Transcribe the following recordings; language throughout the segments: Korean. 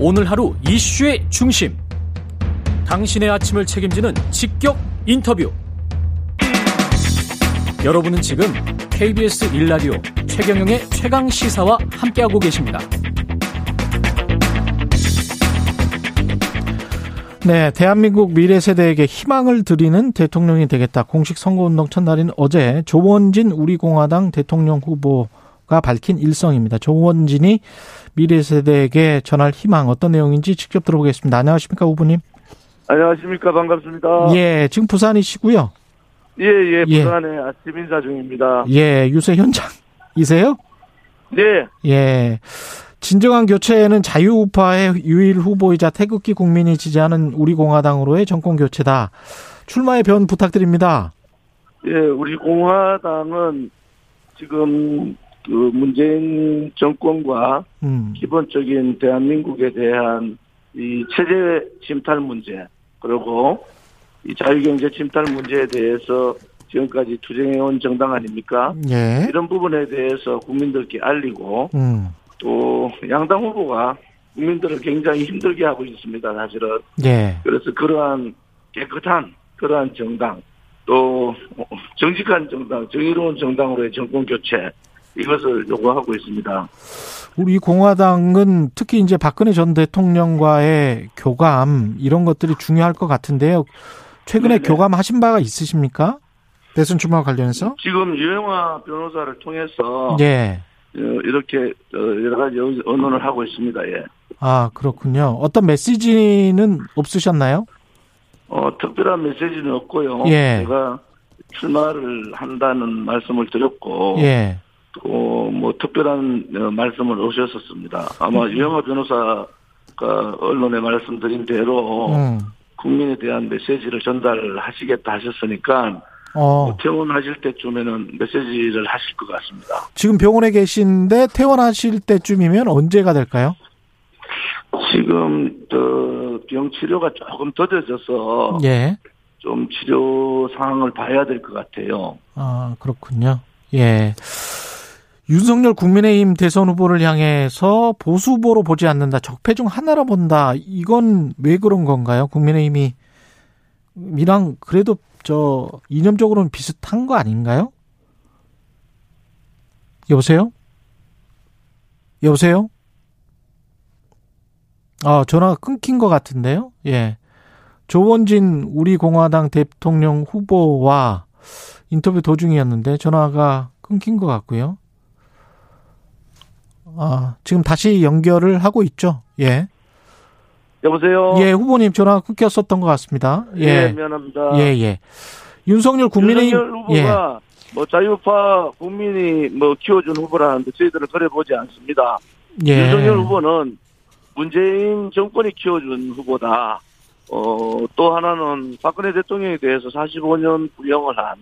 오늘 하루 이슈의 중심. 당신의 아침을 책임지는 직격 인터뷰. 여러분은 지금 KBS 1라디오 최경영의 최강 시사와 함께하고 계십니다. 네, 대한민국 미래 세대에게 희망을 드리는 대통령이 되겠다. 공식 선거운동 첫날인 어제 조원진 우리공화당 대통령 후보 가 밝힌 일성입니다. 조원진이 미래 세대에게 전할 희망 어떤 내용인지 직접 들어보겠습니다. 안녕하십니까, 후보님? 안녕하십니까. 반갑습니다. 예, 지금 부산이시고요. 예, 예, 예. 부산의 아침 인사 중입니다. 예, 유세 현장이세요? 네, 예. 진정한 교체는 자유우파의 유일 후보이자 태극기 국민이 지지하는 우리공화당으로의 정권 교체다. 출마의 변 부탁드립니다. 예, 우리 공화당은 지금 그 문재인 정권과 음, 기본적인 대한민국에 대한 이 체제 침탈 문제, 그리고 이 자유경제 침탈 문제에 대해서 지금까지 투쟁해온 정당 아닙니까? 예. 이런 부분에 대해서 국민들께 알리고 음, 또 양당 후보가 국민들을 굉장히 힘들게 하고 있습니다, 사실은. 예. 그래서 그러한 깨끗한 그러한 정당 또 정직한 정당 정의로운 정당으로의 정권 교체 이것을 요구하고 있습니다. 우리 공화당은 특히 이제 박근혜 전 대통령과의 교감 이런 것들이 중요할 것 같은데요. 최근에 네네. 교감하신 바가 있으십니까? 대선 출마와 관련해서? 지금 유영화 변호사를 통해서 예. 어, 이렇게 어, 여러 가지 언론을 하고 있습니다. 예. 아, 그렇군요. 어떤 메시지는 없으셨나요? 어, 특별한 메시지는 없고요. 예. 제가 출마를 한다는 말씀을 드렸고 예. 또 뭐 특별한 어, 말씀을 오셨었습니다. 아마 유영화 변호사가 언론에 말씀드린 대로 음. 국민에 대한 메시지를 전달하시겠다 하셨으니까 어. 뭐 퇴원하실 때쯤에는 메시지를 하실 것 같습니다. 지금 병원에 계신데 퇴원하실 때쯤이면 언제가 될까요? 지금 그병 치료가 조금 더뎌져서 예. 좀 치료 상황을 봐야 될 것 같아요. 아, 그렇군요. 예. 윤석열 국민의힘 대선 후보를 향해서 보수 후보로 보지 않는다. 적폐 중 하나로 본다. 이건 왜 그런 건가요? 국민의힘이 이랑 그래도 저 이념적으로는 비슷한 거 아닌가요? 여보세요? 여보세요? 아, 전화가 끊긴 것 같은데요? 예. 조원진 우리 공화당 대통령 후보와 인터뷰 도중이었는데 전화가 끊긴 것 같고요. 아, 지금 다시 연결을 하고 있죠. 예. 여보세요. 예, 후보님 전화가 끊겼었던 것 같습니다. 예, 예. 미안합니다. 예, 예. 윤석열 국민의힘 윤석열 후보가 뭐 자유파 국민이 뭐 키워준 후보라는데 저희들은 그래 보지 않습니다. 예. 윤석열 후보는 문재인 정권이 키워준 후보다. 어, 또 하나는 박근혜 대통령에 대해서 45년 구형을 한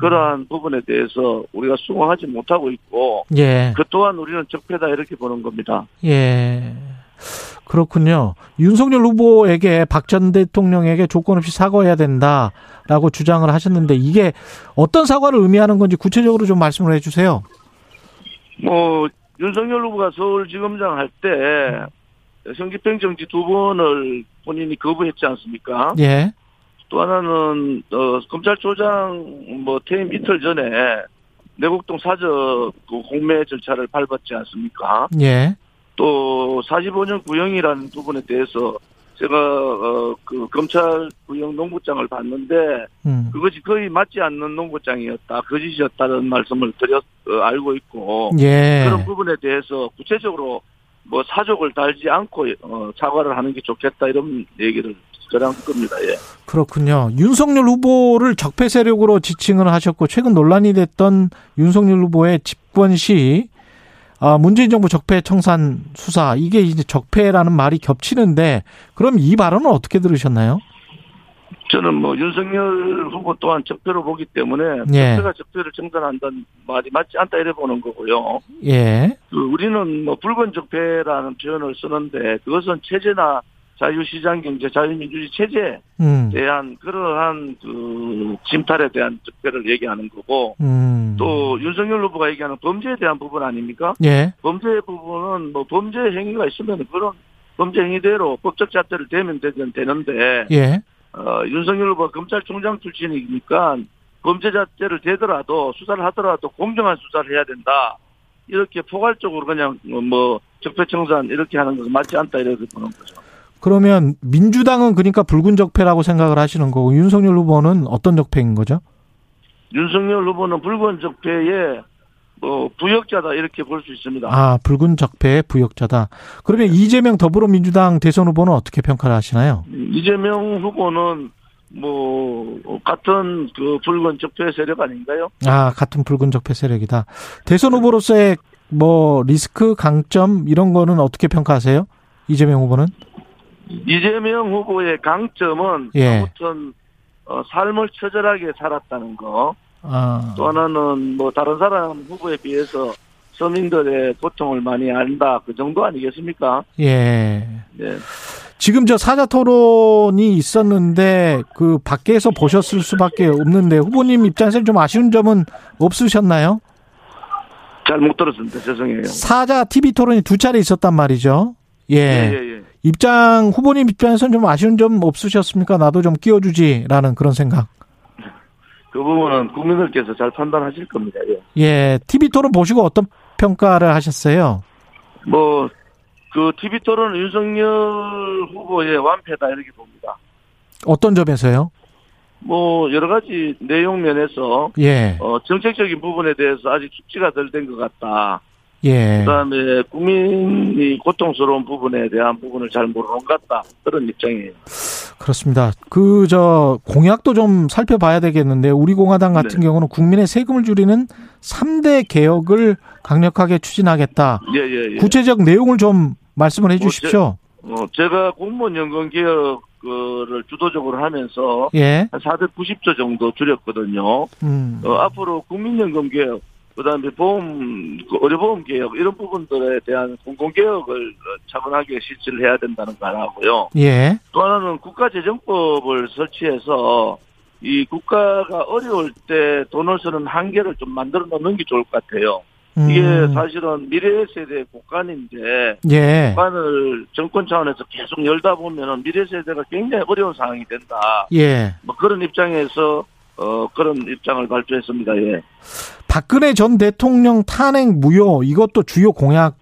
그러한 부분에 대해서 우리가 수긍하지 못하고 있고 예. 그 또한 우리는 적폐다 이렇게 보는 겁니다. 예. 그렇군요. 윤석열 후보에게 박 전 대통령에게 조건 없이 사과해야 된다라고 주장을 하셨는데 이게 어떤 사과를 의미하는 건지 구체적으로 좀 말씀을 해 주세요. 뭐 윤석열 후보가 서울지검장 할 때 성집행 정지 두 번을 본인이 거부했지 않습니까? 예. 또 하나는 어, 검찰총장 뭐 퇴임 이틀 전에 내곡동 사저 그 공매 절차를 밟았지 않습니까? 예. 또 45년 구형이라는 부분에 대해서 제가 어, 그 검찰 구형 농구장을 봤는데 음. 그것이 거의 맞지 않는 농구장이었다 거짓이었다는 말씀을 드렸 어, 알고 있고 예. 그런 부분에 대해서 구체적으로 뭐 사족을 달지 않고 어, 사과를 하는 게 좋겠다 이런 얘기를 저랑 겁니다. 예. 그렇군요. 윤석열 후보를 적폐 세력으로 지칭을 하셨고 최근 논란이 됐던 윤석열 후보의 집권 시 아, 문재인 정부 적폐 청산 수사 이게 이제 적폐라는 말이 겹치는데 그럼 이 발언은 어떻게 들으셨나요? 저는 뭐 윤석열 후보 또한 적폐로 보기 때문에 예. 적폐가 적폐를 청산한다는 말이 맞지 않다 이래 보는 거고요. 예. 그 우리는 뭐 붉은 적폐라는 표현을 쓰는데 그것은 체제나 자유시장 경제, 자유민주주의 체제에 음. 대한 그러한 그 침탈에 대한 적폐를 얘기하는 거고 음. 또 윤석열 후보가 얘기하는 범죄에 대한 부분 아닙니까? 예. 범죄 부분은 뭐 범죄 행위가 있으면 그런 범죄 행위대로 법적 잣대를 대면 되는 되는데 예. 어, 윤석열 후보 검찰총장 출신이니까 범죄 잣대를 대더라도 수사를 하더라도 공정한 수사를 해야 된다. 이렇게 포괄적으로 그냥 뭐 적폐청산 이렇게 하는 것은 맞지 않다 이렇게 보는 거죠. 그러면 민주당은 그러니까 붉은 적폐라고 생각을 하시는 거고 윤석열 후보는 어떤 적폐인 거죠? 윤석열 후보는 붉은 적폐의 뭐 부역자다 이렇게 볼 수 있습니다. 아, 붉은 적폐의 부역자다. 그러면 이재명 더불어민주당 대선 후보는 어떻게 평가를 하시나요? 이재명 후보는 뭐 같은 그 붉은 적폐 세력 아닌가요? 아, 같은 붉은 적폐 세력이다. 대선 후보로서의 뭐 리스크, 강점 이런 거는 어떻게 평가하세요? 이재명 후보는? 이재명 후보의 강점은 예. 아무튼 어, 삶을 처절하게 살았다는 거. 아, 또 하나는 뭐 다른 사람 후보에 비해서 서민들의 고통을 많이 안다 그 정도 아니겠습니까? 예. 네. 지금 저 사자 토론이 있었는데 그 밖에서 보셨을 수밖에 없는데 후보님 입장에서는 좀 아쉬운 점은 없으셨나요? 잘 못 들었습니다. 죄송해요. 사자 TV 토론이 두 차례 있었단 말이죠. 예. 예, 예, 예. 입장 후보님 입장에서는 좀 아쉬운 점 없으셨습니까? 나도 좀 끼워주지라는 그런 생각. 그 부분은 국민들께서 잘 판단하실 겁니다. 예. 예. TV 토론 보시고 어떤 평가를 하셨어요? 뭐, 그 TV 토론은 윤석열 후보의 완패다 이렇게 봅니다. 어떤 점에서요? 뭐, 여러 가지 내용 면에서, 예. 어, 정책적인 부분에 대해서 아직 숙지가 덜 된 것 같다. 예. 그 다음에 국민이 고통스러운 부분에 대한 부분을 잘 모르는 것 같다. 그런 입장이에요. 그렇습니다. 그, 저, 공약도 좀 살펴봐야 되겠는데, 우리 공화당 같은 네. 경우는 국민의 세금을 줄이는 3대 개혁을 강력하게 추진하겠다. 예, 예, 예. 구체적 내용을 좀 말씀을 해 주십시오. 어, 제 가 공무원 연금 개혁을 주도적으로 하면서 예. 한 490조 정도 줄였거든요. 음. 어, 앞으로 국민연금 개혁, 그다음에 보험, 그 의료보험 개혁 이런 부분들에 대한 공공 개혁을 어, 차분하게 실시를 해야 된다는 거 하나고요. 예. 또 하나는 국가재정법을 설치해서 이 국가가 어려울 때 돈을 쓰는 한계를 좀 만들어 놓는 게 좋을 것 같아요. 이게 음. 사실은 미래 세대 국간인데 예. 국간을 정권 차원에서 계속 열다 보면은 미래 세대가 굉장히 어려운 상황이 된다. 예. 뭐 그런 입장에서 어 그런 입장을 발표했습니다. 예. 박근혜 전 대통령 탄핵 무효 이것도 주요 공약이죠.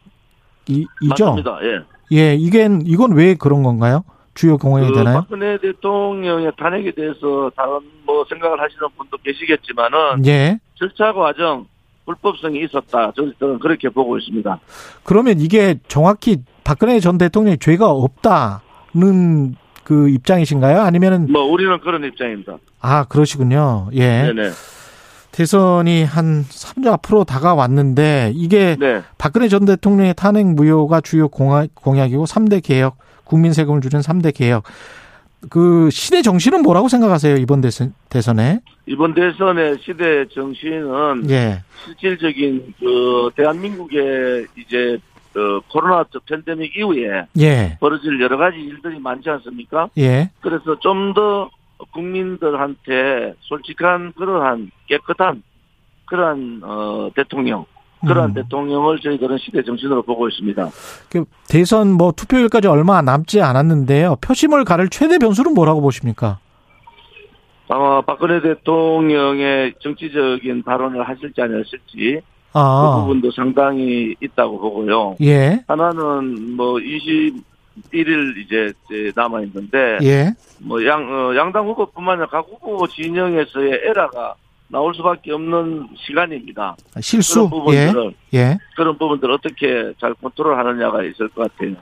맞습니다. 예. 예, 이게 이건 왜 그런 건가요? 주요 공약이 그 되나요? 박근혜 대통령의 탄핵에 대해서 다른 뭐 생각을 하시는 분도 계시겠지만은 예. 절차 과정 불법성이 있었다. 저는 그렇게 보고 있습니다. 그러면 이게 정확히 박근혜 전 대통령이 죄가 없다는 그 입장이신가요? 아니면은 뭐 우리는 그런 입장입니다. 아 그러시군요. 예. 네네. 대선이 한 3주 앞으로 다가왔는데 이게 네. 박근혜 전 대통령의 탄핵 무효가 주요 공약, 공약이고 3대 개혁, 국민 세금을 줄인 3대 개혁. 그 시대 정신은 뭐라고 생각하세요? 이번 대선, 대선에? 이번 대선의 시대 정신은 예. 실질적인 그 대한민국의 이제 그 코로나 팬데믹 이후에 예. 벌어질 여러 가지 일들이 많지 않습니까? 예. 그래서 좀 더 국민들한테 솔직한 그러한 깨끗한 그러한 어 대통령 그러한 음. 대통령을 저희들은 시대 정신으로 보고 있습니다. 그 대선 뭐 투표일까지 얼마 남지 않았는데요. 표심을 가를 최대 변수는 뭐라고 보십니까? 아마 박근혜 대통령의 정치적인 발언을 하실지 안 하실지 그 아. 부분도 상당히 있다고 보고요. 예. 하나는 뭐 21일 이제 남아 있는데 예. 뭐양 어, 양당 후보뿐만 아니라 각 후보 진영에서의 에러가 나올 수밖에 없는 시간입니다. 실수. 그런 예. 부분들을 예. 그런 부분들 을 어떻게 잘 컨트롤하느냐가 있을 것 같아요.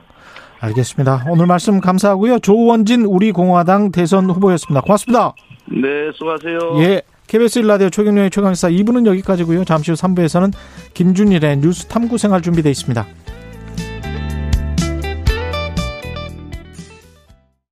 알겠습니다. 오늘 말씀 감사하고요. 조원진 우리 공화당 대선 후보였습니다. 고맙습니다. 네, 수고하세요. 예. KBS 1라디오 최경영의 최강시사 2부는 여기까지고요. 잠시 후 3부에서는 김준일의 뉴스 탐구 생활 준비되어 있습니다.